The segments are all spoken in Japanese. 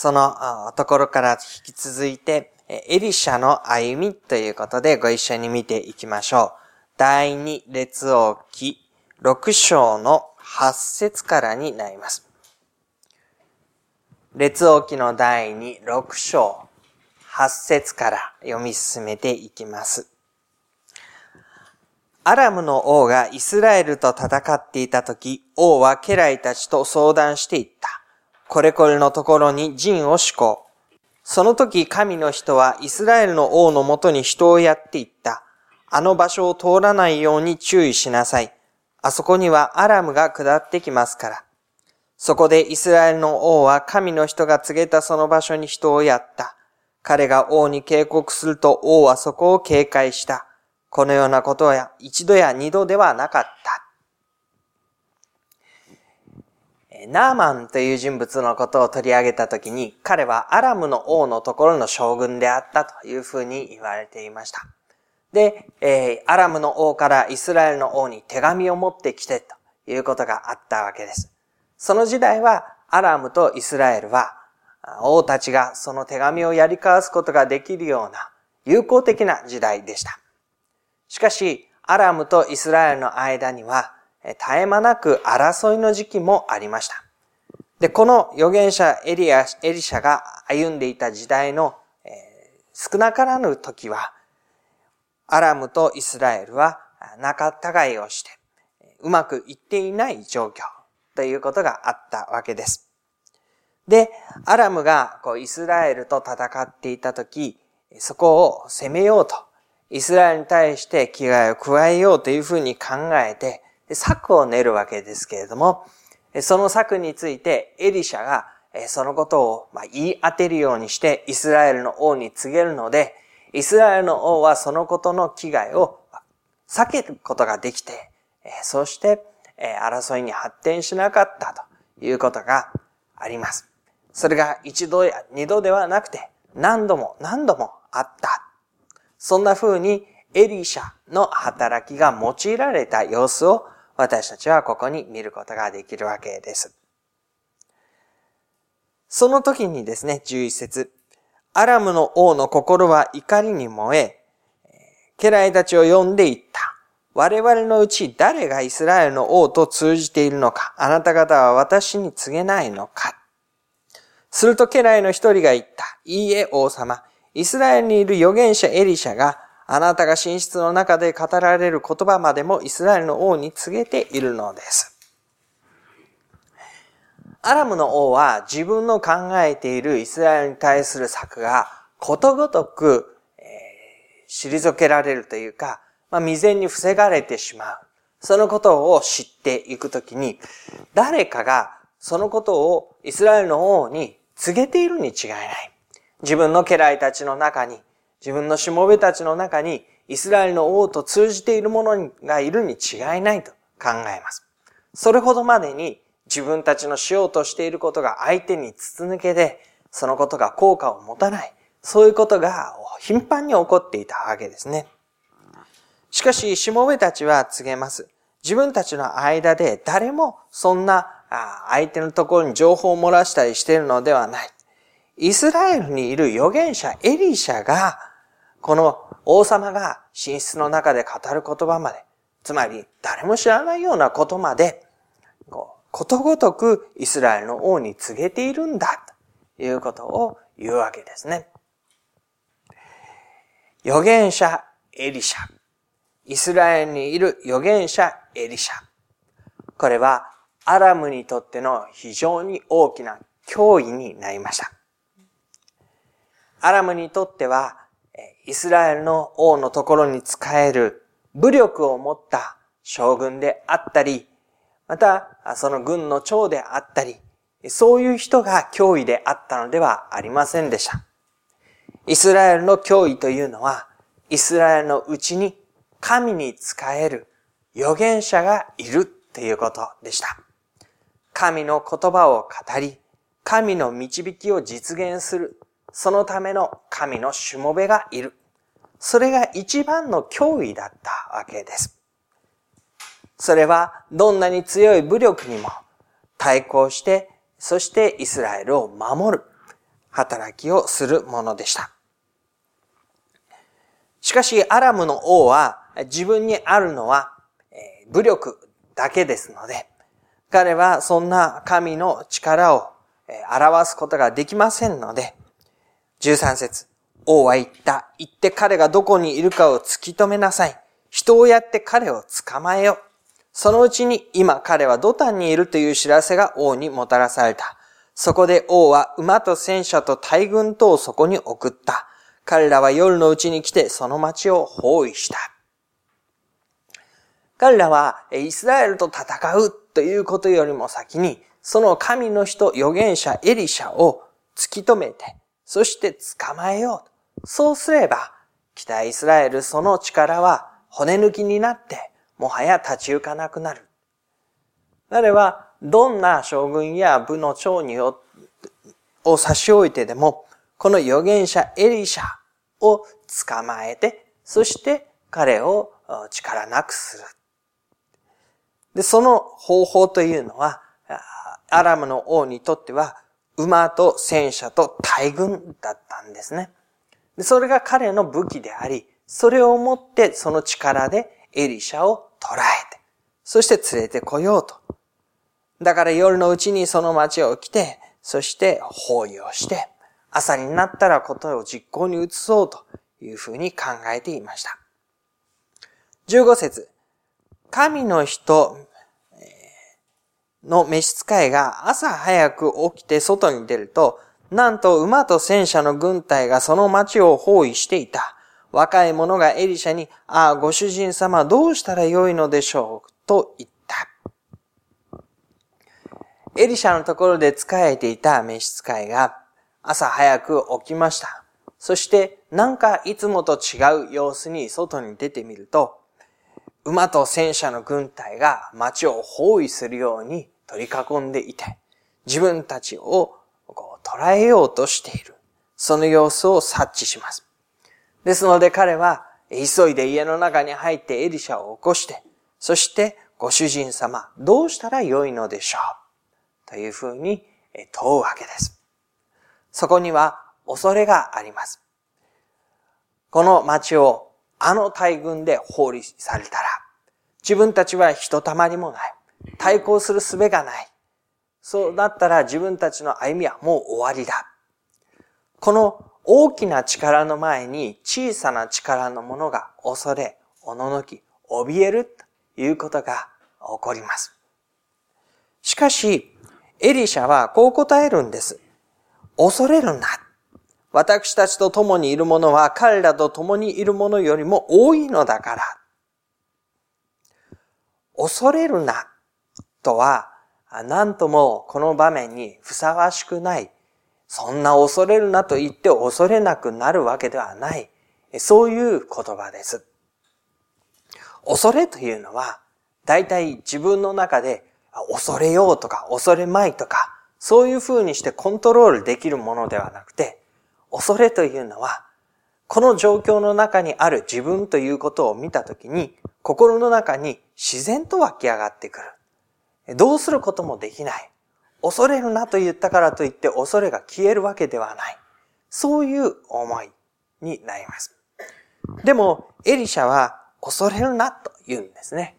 そのところから引き続いて、エリシャの歩みということでご一緒に見ていきましょう。第二列王記6章の8節からになります。列王記の第二6章8節から読み進めていきます。アラムの王がイスラエルと戦っていた時、王は家来たちと相談していった。これこれのところに陣を施行。その時神の人はイスラエルの王のもとに人をやっていった。あの場所を通らないように注意しなさい。あそこにはアラムが下ってきますから。そこでイスラエルの王は神の人が告げたその場所に人をやった。彼が王に警告すると王はそこを警戒した。このようなことは一度や二度ではなかった。ナーマンという人物のことを取り上げたときに、彼はアラムの王のところの将軍であったというふうに言われていました。で、えー、アラムの王からイスラエルの王に手紙を持ってきてということがあったわけです。その時代はアラムとイスラエルは王たちがその手紙をやり交わすことができるような友好的な時代でした。しかし、アラムとイスラエルの間には絶え間なく争いの時期もありました。で、この預言者エリア、エリシャが歩んでいた時代の、えー、少なからぬ時は、アラムとイスラエルは仲違いをして、うまくいっていない状況ということがあったわけです。で、アラムがこうイスラエルと戦っていた時、そこを攻めようと、イスラエルに対して危害を加えようというふうに考えて、策を練るわけですけれども、その策についてエリシャがそのことを言い当てるようにしてイスラエルの王に告げるので、イスラエルの王はそのことの危害を避けることができて、そして争いに発展しなかったということがあります。それが一度や二度ではなくて何度も何度もあった。そんな風にエリシャの働きが用いられた様子を私たちはここに見ることができるわけです。その時にですね、11節アラムの王の心は怒りに燃え、家来たちを呼んでいった。我々のうち誰がイスラエルの王と通じているのか、あなた方は私に告げないのか。すると家来の一人が言った。いいえ、王様。イスラエルにいる預言者エリシャがあなたが寝室の中で語られる言葉までもイスラエルの王に告げているのです。アラムの王は自分の考えているイスラエルに対する策がことごとく、えー、退けられるというか、まあ、未然に防がれてしまう。そのことを知っていくときに、誰かがそのことをイスラエルの王に告げているに違いない。自分の家来たちの中に自分のしもべたちの中にイスラエルの王と通じている者がいるに違いないと考えます。それほどまでに自分たちのしようとしていることが相手に筒抜けで、そのことが効果を持たない。そういうことが頻繁に起こっていたわけですね。しかし、しもべたちは告げます。自分たちの間で誰もそんな相手のところに情報を漏らしたりしているのではない。イスラエルにいる預言者エリシャがこの王様が寝室の中で語る言葉まで、つまり誰も知らないようなことまで、ことごとくイスラエルの王に告げているんだということを言うわけですね。預言者エリシャ。イスラエルにいる預言者エリシャ。これはアラムにとっての非常に大きな脅威になりました。アラムにとってはイスラエルの王のところに仕える武力を持った将軍であったり、また、その軍の長であったり、そういう人が脅威であったのではありませんでした。イスラエルの脅威というのは、イスラエルのうちに神に仕える預言者がいるということでした。神の言葉を語り、神の導きを実現するそのための神のしもべがいる。それが一番の脅威だったわけです。それはどんなに強い武力にも対抗して、そしてイスラエルを守る。働きをするものでした。しかし、アラムの王は自分にあるのは武力だけですので、彼はそんな神の力を表すことができませんので、13節王は言った。言って彼がどこにいるかを突き止めなさい。人をやって彼を捕まえよ。そのうちに今彼はドタンにいるという知らせが王にもたらされた。そこで王は馬と戦車と大軍とをそこに送った。彼らは夜のうちに来てその町を包囲した。彼らはイスラエルと戦うということよりも先に、その神の人、預言者エリシャを突き止めて、そして捕まえよう。そうすれば、北イスラエルその力は骨抜きになって、もはや立ち行かなくなる。彼は、どんな将軍や部の長にを差し置いてでも、この預言者エリシャを捕まえて、そして彼を力なくする。で、その方法というのは、アラムの王にとっては、馬と戦車と大軍だったんですね。それが彼の武器であり、それをもってその力でエリシャを捕らえて、そして連れてこようと。だから夜のうちにその町を来て、そして包囲をして、朝になったらことを実行に移そうというふうに考えていました。15節神の人の召使いが朝早く起きて外に出ると、なんと馬と戦車の軍隊がその町を包囲していた。若い者がエリシャに、ああ、ご主人様どうしたらよいのでしょう？と言った。エリシャのところで仕えていた召使いが朝早く起きました。そしてなんかいつもと違う様子に外に出てみると、馬と戦車の軍隊が町を包囲するように取り囲んでいて、自分たちをこう捉えようとしている。その様子を察知します。ですので彼は急いで家の中に入ってエリシャを起こして、そしてご主人様、どうしたらよいのでしょう？というふうに問うわけです。そこには恐れがあります。この町をあの大軍で放りされたら、自分たちはひとたまりもない。対抗する術がない。そうなったら自分たちの歩みはもう終わりだ。この大きな力の前に小さな力のものが恐れ、おののき、怯えるということが起こります。しかし、エリシャはこう答えるんです。恐れるな。私たちと共にいる者は彼らと共にいる者よりも多いのだから。恐れるなとは、何ともこの場面にふさわしくない。そんな恐れるなと言って恐れなくなるわけではない。そういう言葉です。恐れというのは、大体自分の中で恐れようとか恐れまいとか、そういう風にしてコントロールできるものではなくて、恐れというのは、この状況の中にある自分ということを見たときに、心の中に自然と湧き上がってくる。どうすることもできない。恐れるなと言ったからといって恐れが消えるわけではない。そういう思いになります。でも、エリシャは恐れるなと言うんですね。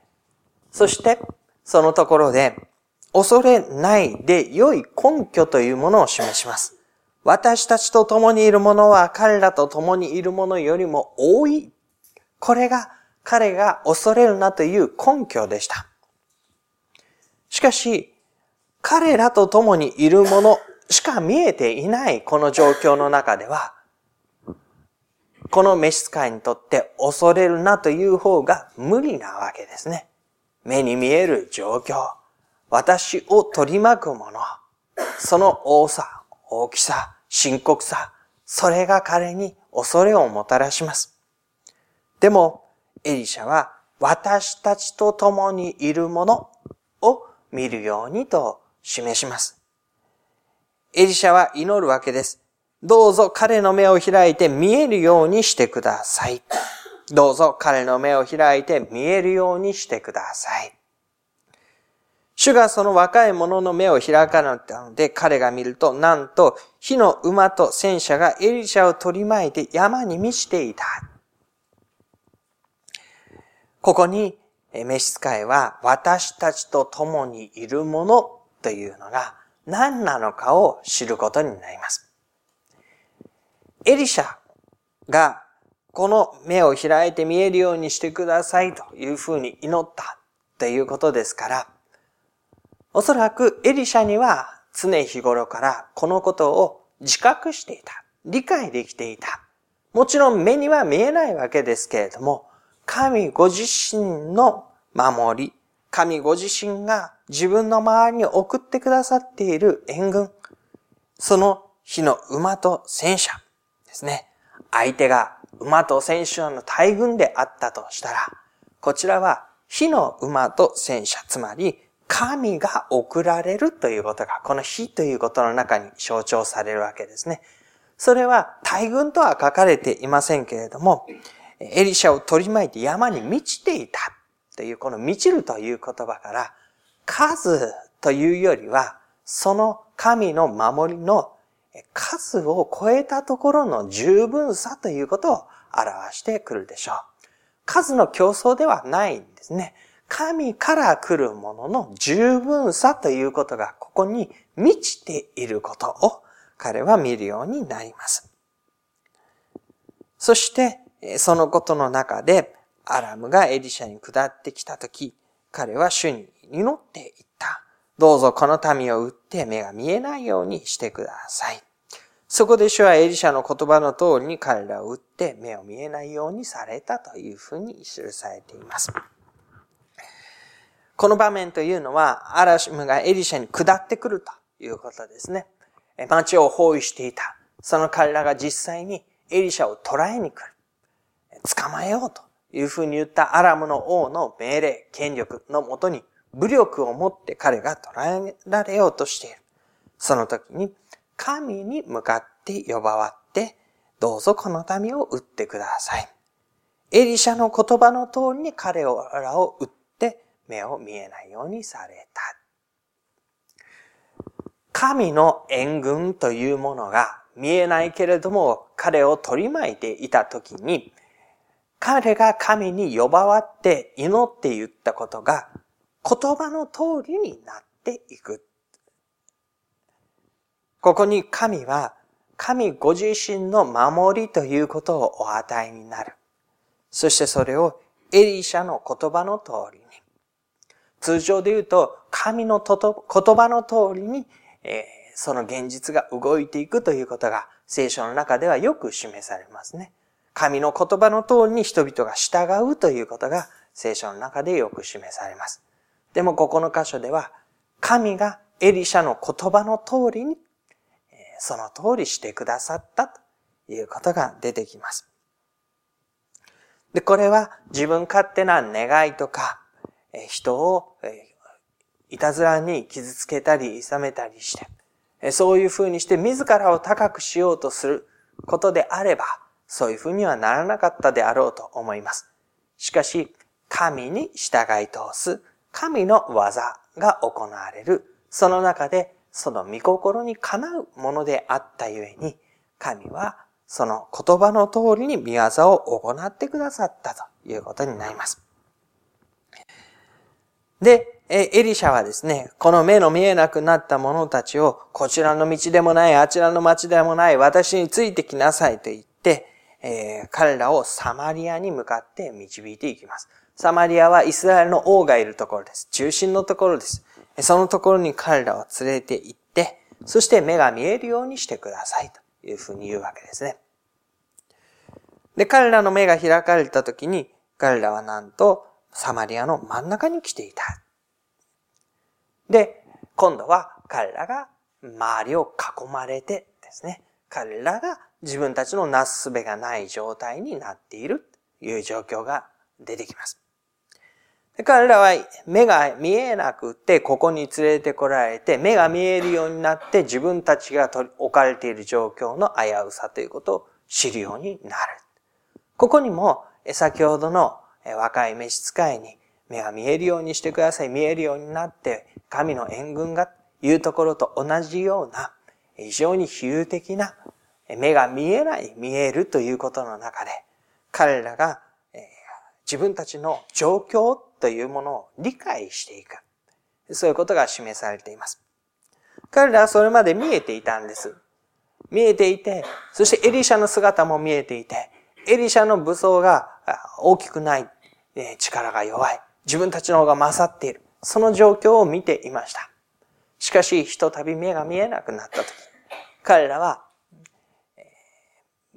そして、そのところで、恐れないで良い根拠というものを示します。私たちと共にいる者は彼らと共にいる者よりも多い。これが彼が恐れるなという根拠でした。しかし、彼らと共にいる者しか見えていないこの状況の中では、この召使いにとって恐れるなという方が無理なわけですね。目に見える状況、私を取り巻くもの、その多さ、大きさ、深刻さ、それが彼に恐れをもたらします。でも、エリシャは私たちと共にいるものを見るようにと示します。エリシャは祈るわけです。どうぞ彼の目を開いて見えるようにしてください。どうぞ彼の目を開いて見えるようにしてください。主がその若い者の目を開かなかったので、彼が見ると、なんと、火の馬と戦車がエリシャを取り巻いて山に満ちていた。ここに、召使いは、私たちと共にいるものというのが何なのかを知ることになります。エリシャがこの目を開いて見えるようにしてくださいというふうに祈ったということですから、おそらくエリシャには常日頃からこのことを自覚していた。理解できていた。もちろん目には見えないわけですけれども、神ご自身の守り、神ご自身が自分の周りに送ってくださっている援軍、その火の馬と戦車ですね。相手が馬と戦車の大軍であったとしたら、こちらは火の馬と戦車、つまり神が送られるということが、この火ということの中に象徴されるわけですね。それは大軍とは書かれていませんけれども、エリシャを取り巻いて山に満ちていたという、この満ちるという言葉から、数というよりは、その神の守りの数を超えたところの十分さということを表してくるでしょう。数の競争ではないんですね。神から来るものの十分さということがここに満ちていることを彼は見るようになります。そして、そのことの中で、アラムがエリシャに下ってきたとき、彼は主に祈っていった。どうぞこの民を打って目が見えないようにしてください。そこで主はエリシャの言葉の通りに彼らを打って目を見えないようにされたというふうに記されています。この場面というのは、アラシムがエリシャに下ってくるということですね。町を包囲していた。その彼らが実際にエリシャを捕らえに来る。捕まえようというふうに言ったアラムの王の命令、権力のもとに武力を持って彼が捕らえられようとしている。その時に神に向かって呼ばわって、どうぞこの民を撃ってください。エリシャの言葉の通りに彼らを撃って目を見えないようにされた。神の援軍というものが見えないけれども彼を取り巻いていたときに、彼が神に呼ばわって祈って言ったことが言葉の通りになっていく。ここに神は神ご自身の守りということをお与えになる。そしてそれをエリシャの言葉の通りに通常で言うと、神の言葉の通りに、えー、その現実が動いていくということが聖書の中ではよく示されますね。神の言葉の通りに人々が従うということが聖書の中でよく示されます。でもここの箇所では、神がエリシャの言葉の通りに、その通りしてくださったということが出てきます。で、これは自分勝手な願いとか、人をいたずらに傷つけたり、諌めたりして、そういうふうにして自らを高くしようとすることであれば、そういうふうにはならなかったであろうと思います。しかし、神に従い通す、神の技が行われる、その中でその御心にかなうものであったゆえに、神はその言葉の通りに見業を行ってくださったということになります。で、エリシャはですね、この目の見えなくなった者たちを、こちらの道でもない、あちらの町でもない、私についてきなさいと言って、えー、彼らをサマリアに向かって導いていきます。サマリアはイスラエルの王がいるところです。中心のところです。そのところに彼らを連れて行って、そして目が見えるようにしてくださいというふうに言うわけですね。で、彼らの目が開かれた時に、彼らはなんと、サマリアの真ん中に来ていた。で、今度は彼らが周りを囲まれてですね、彼らが自分たちのなすすべがない状態になっているという状況が出てきます。彼らは目が見えなくてここに連れてこられて目が見えるようになって自分たちが置かれている状況の危うさということを知るようになる。ここにも先ほどの若い召使いに目が見えるようにしてください。見えるようになって、神の援軍がいうところと同じような、非常に比喩的な、目が見えない、見えるということの中で、彼らが自分たちの状況というものを理解していく。そういうことが示されています。彼らはそれまで見えていたんです。見えていて、そしてエリシャの姿も見えていて、エリシャの武装が大きくない、力が弱い、自分たちの方が勝っている、その状況を見ていました。しかし、ひとたび目が見えなくなったとき、彼らは、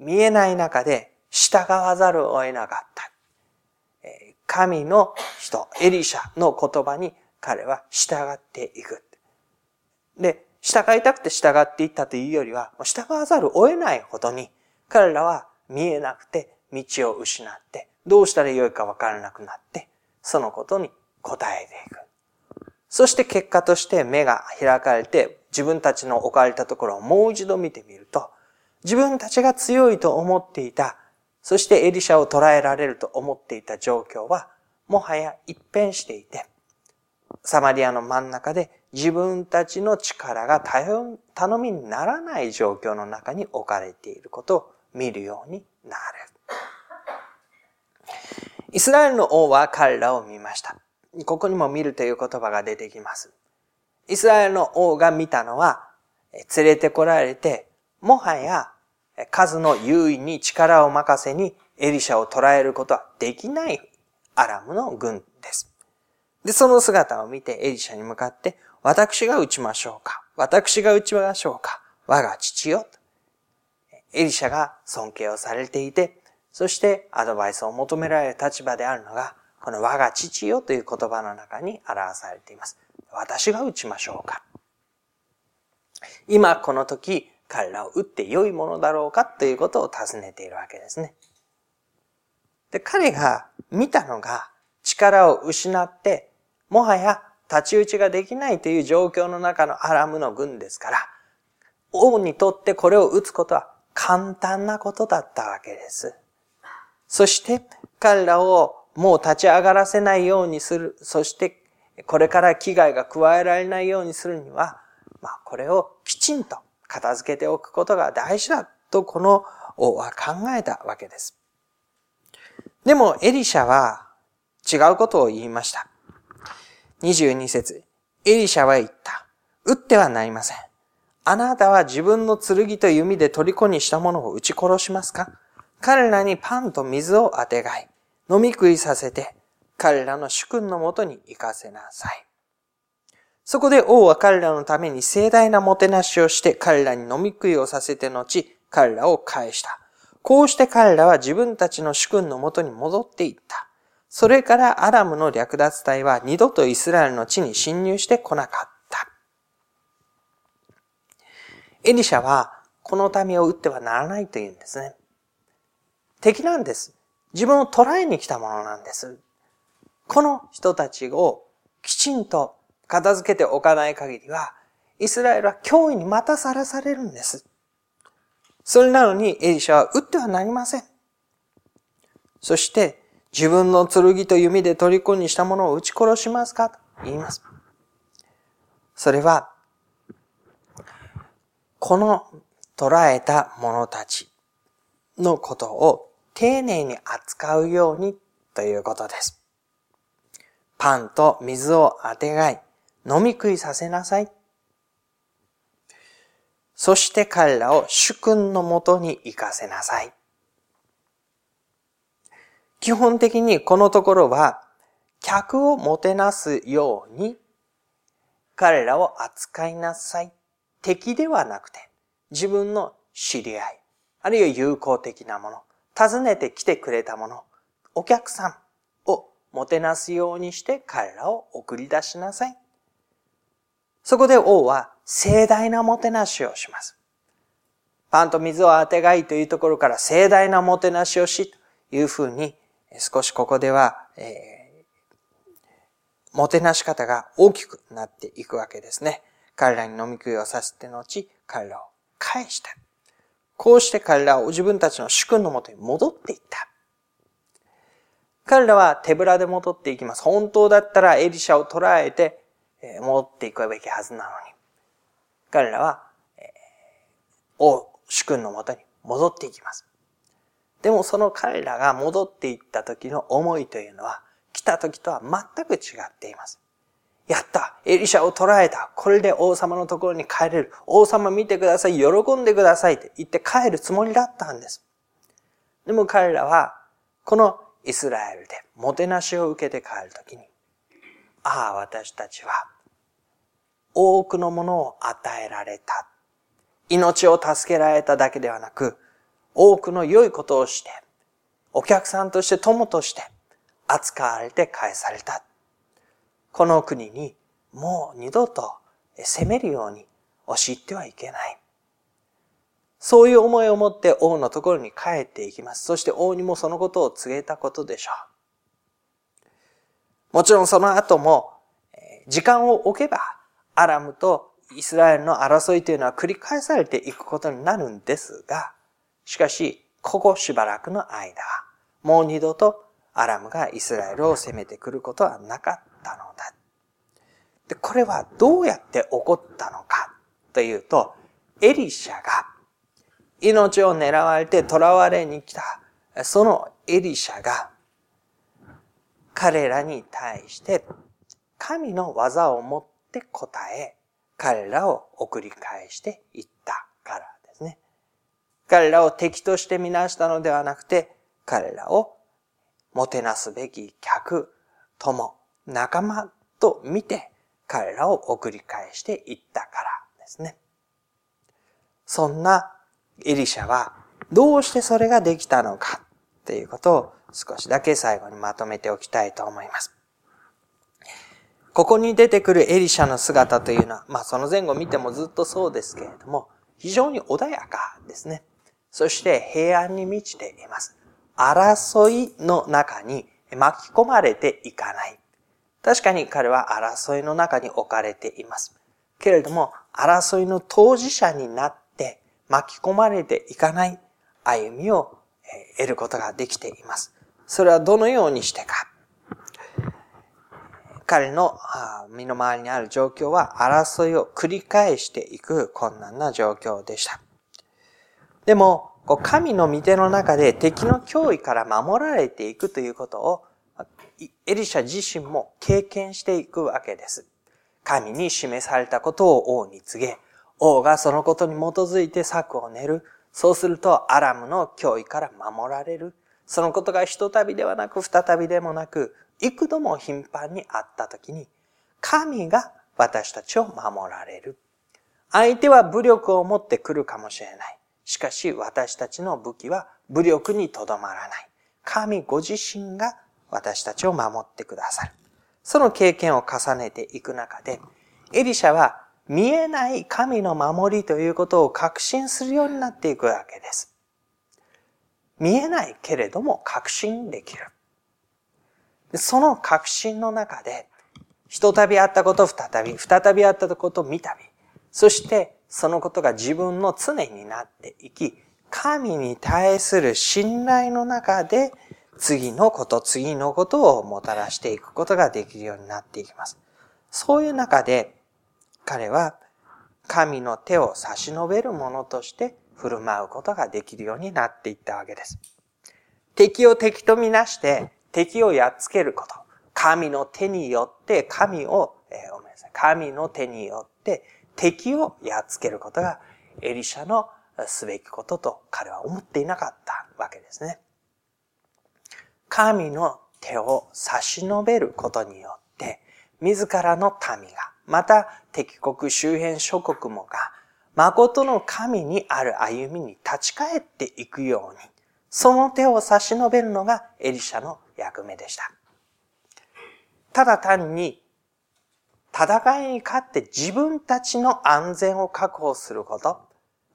見えない中で従わざるを得なかった。神の人、エリシャの言葉に彼は従っていく。で、従いたくて従っていったというよりは、従わざるを得ないほどに、彼らは見えなくて道を失って、どうしたらよいかわからなくなって、そのことに答えていく。そして結果として目が開かれて、自分たちの置かれたところをもう一度見てみると、自分たちが強いと思っていた、そしてエリシャを捉えられると思っていた状況は、もはや一変していて、サマリアの真ん中で自分たちの力が頼みにならない状況の中に置かれていることを見るようになる。イスラエルの王は彼らを見ました。ここにも見るという言葉が出てきます。イスラエルの王が見たのは、連れてこられて、もはや数の優位に力を任せにエリシャを捉えることはできないアラムの軍です。で、その姿を見てエリシャに向かって、私が撃ちましょうか私が撃ちましょうか我が父よ。エリシャが尊敬をされていて、そしてアドバイスを求められる立場であるのが、この我が父よという言葉の中に表されています。私が撃ちましょうか今この時、彼らを撃って良いものだろうかということを尋ねているわけですね。で、彼が見たのが力を失って、もはや太刀打ちができないという状況の中のアラムの軍ですから、王にとってこれを撃つことは簡単なことだったわけです。そして彼らをもう立ち上がらせないようにする、そしてこれから危害が加えられないようにするには、まあこれをきちんと片付けておくことが大事だとこの王は考えたわけです。でもエリシャは違うことを言いました。22節エリシャは言った。撃ってはなりません。あなたは自分の剣と弓で虜にしたものを撃ち殺しますか？彼らにパンと水をあてがい、飲み食いさせて、彼らの主君のもとに行かせなさい。そこで王は彼らのために盛大なもてなしをして彼らに飲み食いをさせて後、彼らを返した。こうして彼らは自分たちの主君のもとに戻っていった。それからアラムの略奪隊は二度とイスラエルの地に侵入してこなかった。エリシャはこの民を撃ってはならないというんですね。敵なんです。自分を捕らえに来たものなんです。この人たちをきちんと片付けておかない限りは、イスラエルは脅威にまたさらされるんです。それなのにエリシャは撃ってはなりません。そして自分の剣と弓で虜にしたものを撃ち殺しますか？と言います。それは、この捉えた者たちのことを丁寧に扱うようにということです。パンと水をあてがい、飲み食いさせなさい。そして彼らを主君のもとに行かせなさい。基本的にこのところは、客をもてなすように、彼らを扱いなさい。敵ではなくて、自分の知り合い、あるいは友好的なもの、訪ねてきてくれたもの、お客さんをもてなすようにして彼らを送り出しなさい。そこで王は盛大なもてなしをします。パンと水をあてがいというところから盛大なもてなしをし、というふうに、少しここでは、えー、もてなし方が大きくなっていくわけですね。彼らに飲み食いをさせて後、彼らを返した。こうして彼らは自分たちの主君のもとに戻っていった。彼らは手ぶらで戻っていきます。本当だったらエリシャを捕らえて、戻っていくべきはずなのに。彼らは、え、王主君のもとに戻っていきます。でもその彼らが戻っていった時の思いというのは、来た時とは全く違っています。やったエリシャを捕らえたこれで王様のところに帰れる王様見てください喜んでくださいって言って帰るつもりだったんです。でも彼らは、このイスラエルでもてなしを受けて帰るときに、ああ、私たちは多くのものを与えられた。命を助けられただけではなく、多くの良いことをして、お客さんとして友として扱われて返された。この国にもう二度と攻めるように押し入ってはいけない。そういう思いを持って王のところに帰っていきます。そして王にもそのことを告げたことでしょう。もちろんその後も、時間を置けば、アラムとイスラエルの争いというのは繰り返されていくことになるんですが、しかし、ここしばらくの間は、もう二度とアラムがイスラエルを攻めてくることはなかったのだ。で、これはどうやって起こったのかというと、エリシャが命を狙われて囚われに来た、そのエリシャが彼らに対して神の技を持っって答え、彼らを送り返していったからですね。彼らを敵としてみなしたのではなくて、彼らをもてなすべき客、友、仲間と見て彼らを送り返していったからですね。そんなエリシャはどうしてそれができたのかっていうことを少しだけ最後にまとめておきたいと思います。ここに出てくるエリシャの姿というのは、まあその前後見てもずっとそうですけれども、非常に穏やかですね。そして平安に満ちています。争いの中に巻き込まれていかない。確かに彼は争いの中に置かれています。けれども、争いの当事者になって巻き込まれていかない歩みを得ることができています。それはどのようにしてか。彼の身の回りにある状況は争いを繰り返していく困難な状況でした。でも、神の御手の中で敵の脅威から守られていくということを、エリシャ自身も経験していくわけです。神に示されたことを王に告げ、王がそのことに基づいて策を練る。そうするとアラムの脅威から守られる。そのことが一度ではなく再びでもなく、幾度も頻繁にあったときに、神が私たちを守られる。相手は武力を持ってくるかもしれない。しかし私たちの武器は武力にとどまらない。神ご自身が私たちを守ってくださる。その経験を重ねていく中で、エリシャは見えない神の守りということを確信するようになっていくわけです。見えないけれども確信できる。その確信の中で、ひとたびあったこと再び、再びあったこと三たび、そしてそのことが自分の常になっていき、神に対する信頼の中で、次のこと、次のことをもたらしていくことができるようになっていきます。そういう中で、彼は神の手を差し伸べるものとして振る舞うことができるようになっていったわけです。敵を敵とみなして敵をやっつけること。神の手によって神を、えー、ごめんなさい。神の手によって敵をやっつけることがエリシャのすべきことと彼は思っていなかったわけですね。神の手を差し伸べることによって、自らの民が、また敵国周辺諸国もが、誠の神にある歩みに立ち返っていくように、その手を差し伸べるのがエリシャの役目でした。ただ単に、戦いに勝って自分たちの安全を確保すること、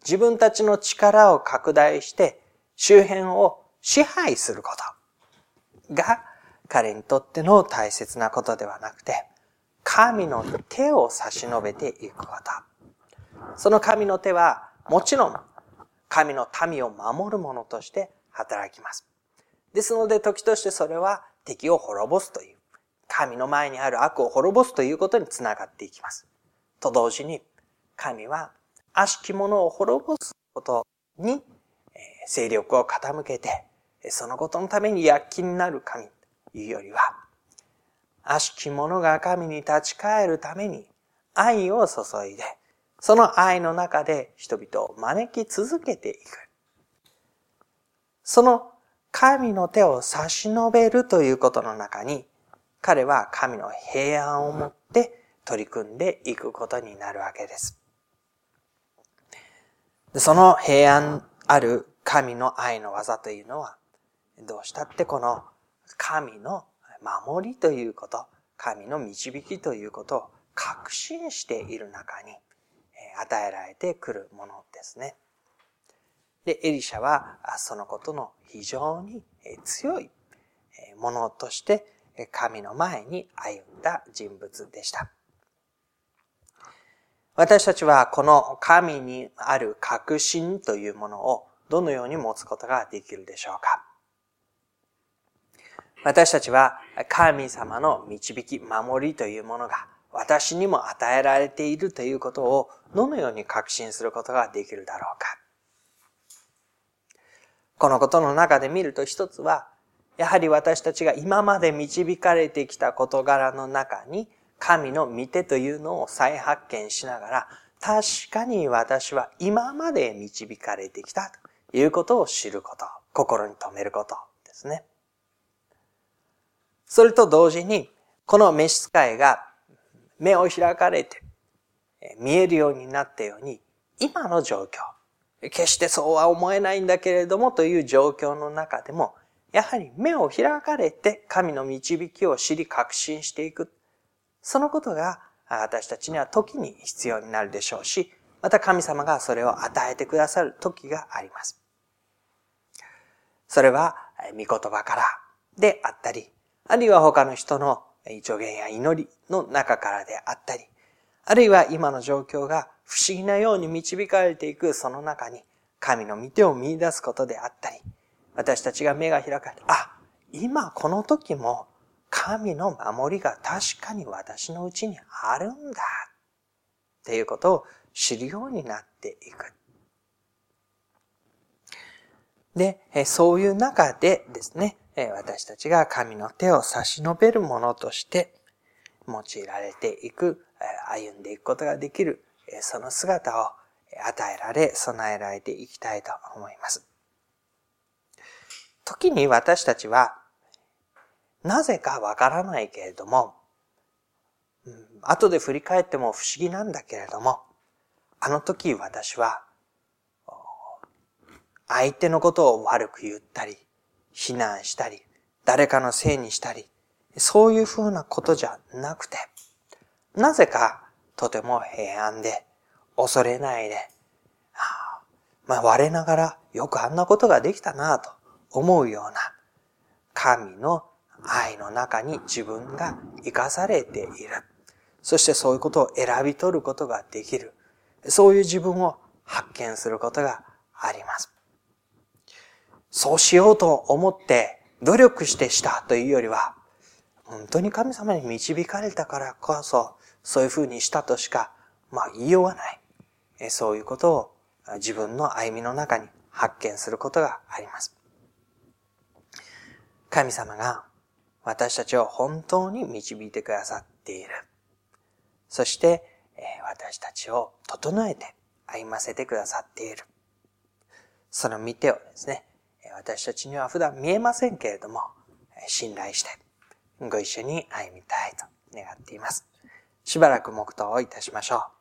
自分たちの力を拡大して周辺を支配することが彼にとっての大切なことではなくて、神の手を差し伸べていくこと。その神の手はもちろん神の民を守るものとして働きます。ですので時としてそれは敵を滅ぼすという、神の前にある悪を滅ぼすということにつながっていきます。と同時に、神は悪しき者を滅ぼすことに勢力を傾けて、そのことのために躍起になる神というよりは、悪しき者が神に立ち返るために愛を注いで、その愛の中で人々を招き続けていく。その神の手を差し伸べるということの中に、彼は神の平安を持って取り組んでいくことになるわけです。その平安ある神の愛の技というのは、どうしたってこの神の守りということ、神の導きということを確信している中に与えられてくるものですね。で、エリシャはそのことの非常に強いものとして神の前に歩んだ人物でした。私たちはこの神にある確信というものをどのように持つことができるでしょうか私たちは神様の導き、守りというものが私にも与えられているということをどのように確信することができるだろうかこのことの中で見ると一つは、やはり私たちが今まで導かれてきた事柄の中に、神の御手というのを再発見しながら、確かに私は今まで導かれてきたということを知ること、心に留めることですね。それと同時に、この召使いが目を開かれて見えるようになったように、今の状況、決してそうは思えないんだけれどもという状況の中でも、やはり目を開かれて神の導きを知り確信していく。そのことが私たちには時に必要になるでしょうし、また神様がそれを与えてくださる時があります。それは、御言葉からであったり、あるいは他の人の助言や祈りの中からであったり、あるいは今の状況が不思議なように導かれていくその中に神の御手を見出すことであったり、私たちが目が開かれて、あ、今この時も神の守りが確かに私のうちにあるんだ。っていうことを知るようになっていく。で、そういう中でですね、私たちが神の手を差し伸べるものとして用いられていく、歩んでいくことができるその姿を与えられ、備えられていきたいと思います。時に私たちは、なぜかわからないけれども、後で振り返っても不思議なんだけれども、あの時私は、相手のことを悪く言ったり、非難したり、誰かのせいにしたり、そういうふうなことじゃなくて、なぜかとても平安で、恐れないで、はあ、まあ、我ながらよくあんなことができたなと思うような、神の愛の中に自分が生かされている。そしてそういうことを選び取ることができる。そういう自分を発見することがあります。そうしようと思って努力してしたというよりは、本当に神様に導かれたからこそ、そういうふうにしたとしか、まあ言いようがない。そういうことを自分の歩みの中に発見することがあります。神様が私たちを本当に導いてくださっている。そして、私たちを整えて歩ませてくださっている。その見てをですね、私たちには普段見えませんけれども、信頼してご一緒に歩みたいと願っています。しばらく黙祷をいたしましょう。